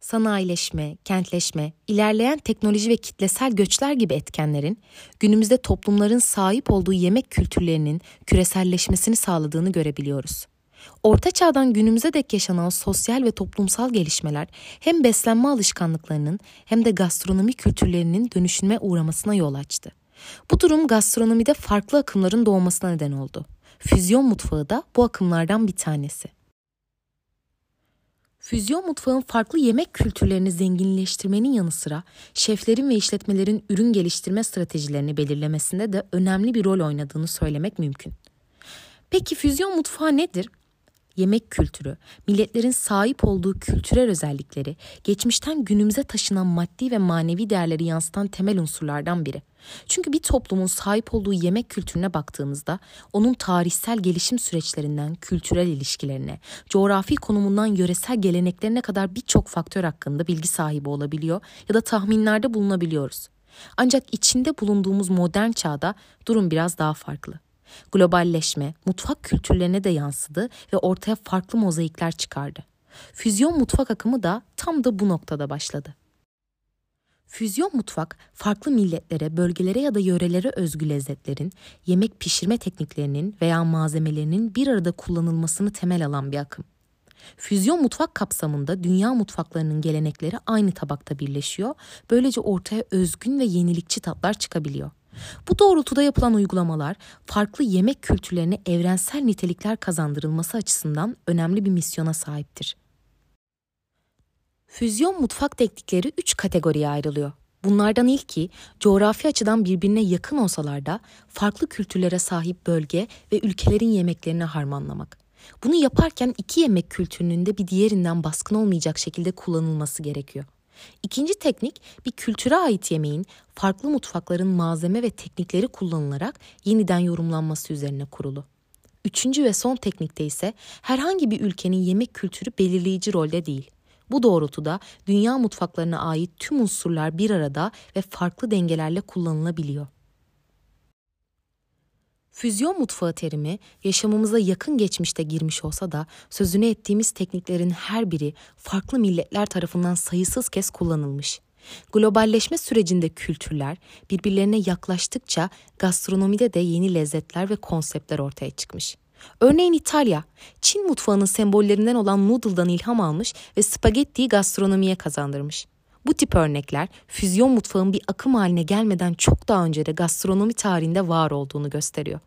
sanayileşme, kentleşme, ilerleyen teknoloji ve kitlesel göçler gibi etkenlerin günümüzde toplumların sahip olduğu yemek kültürlerinin küreselleşmesini sağladığını görebiliyoruz. Orta çağdan günümüze dek yaşanan sosyal ve toplumsal gelişmeler hem beslenme alışkanlıklarının hem de gastronomi kültürlerinin dönüşüme uğramasına yol açtı. Bu durum gastronomide farklı akımların doğmasına neden oldu. Füzyon mutfağı da bu akımlardan bir tanesi. Füzyon mutfağın farklı yemek kültürlerini zenginleştirmenin yanı sıra şeflerin ve işletmelerin ürün geliştirme stratejilerini belirlemesinde de önemli bir rol oynadığını söylemek mümkün. Peki füzyon mutfağı nedir? Yemek kültürü, milletlerin sahip olduğu kültürel özellikleri, geçmişten günümüze taşınan maddi ve manevi değerleri yansıtan temel unsurlardan biri. Çünkü bir toplumun sahip olduğu yemek kültürüne baktığımızda onun tarihsel gelişim süreçlerinden kültürel ilişkilerine, coğrafi konumundan yöresel geleneklerine kadar birçok faktör hakkında bilgi sahibi olabiliyor ya da tahminlerde bulunabiliyoruz. Ancak içinde bulunduğumuz modern çağda durum biraz daha farklı. Globalleşme mutfak kültürlerine de yansıdı ve ortaya farklı mozaikler çıkardı. Füzyon mutfak akımı da tam da bu noktada başladı. Füzyon mutfak, farklı milletlere, bölgelere ya da yörelere özgü lezzetlerin, yemek pişirme tekniklerinin veya malzemelerinin bir arada kullanılmasını temel alan bir akım. Füzyon mutfak kapsamında dünya mutfaklarının gelenekleri aynı tabakta birleşiyor, böylece ortaya özgün ve yenilikçi tatlar çıkabiliyor. Bu doğrultuda yapılan uygulamalar farklı yemek kültürlerine evrensel nitelikler kazandırılması açısından önemli bir misyona sahiptir. Füzyon mutfak teknikleri üç kategoriye ayrılıyor. Bunlardan ilki coğrafi açıdan birbirine yakın olsalar da farklı kültürlere sahip bölge ve ülkelerin yemeklerini harmanlamak. Bunu yaparken iki yemek kültürünün de bir diğerinden baskın olmayacak şekilde kullanılması gerekiyor. İkinci teknik bir kültüre ait yemeğin farklı mutfakların malzeme ve teknikleri kullanılarak yeniden yorumlanması üzerine kurulu. Üçüncü ve son teknikte ise herhangi bir ülkenin yemek kültürü belirleyici rolde değil. Bu doğrultuda dünya mutfaklarına ait tüm unsurlar bir arada ve farklı dengelerle kullanılabiliyor. Füzyon mutfağı terimi yaşamımıza yakın geçmişte girmiş olsa da sözünü ettiğimiz tekniklerin her biri farklı milletler tarafından sayısız kez kullanılmış. Globalleşme sürecinde kültürler birbirlerine yaklaştıkça gastronomide de yeni lezzetler ve konseptler ortaya çıkmış. Örneğin İtalya, Çin mutfağının sembollerinden olan noodle'dan ilham almış ve spagettiyi gastronomiye kazandırmış. Bu tip örnekler füzyon mutfağın bir akım haline gelmeden çok daha önce de gastronomi tarihinde var olduğunu gösteriyor.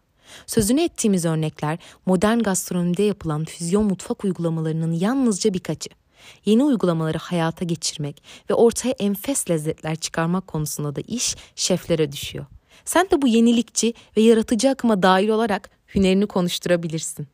Sözünü ettiğimiz örnekler modern gastronomide yapılan füzyon mutfak uygulamalarının yalnızca birkaçı. Yeni uygulamaları hayata geçirmek ve ortaya enfes lezzetler çıkarmak konusunda da iş şeflere düşüyor. Sen de bu yenilikçi ve yaratıcı akıma dahil olarak hünerini konuşturabilirsin.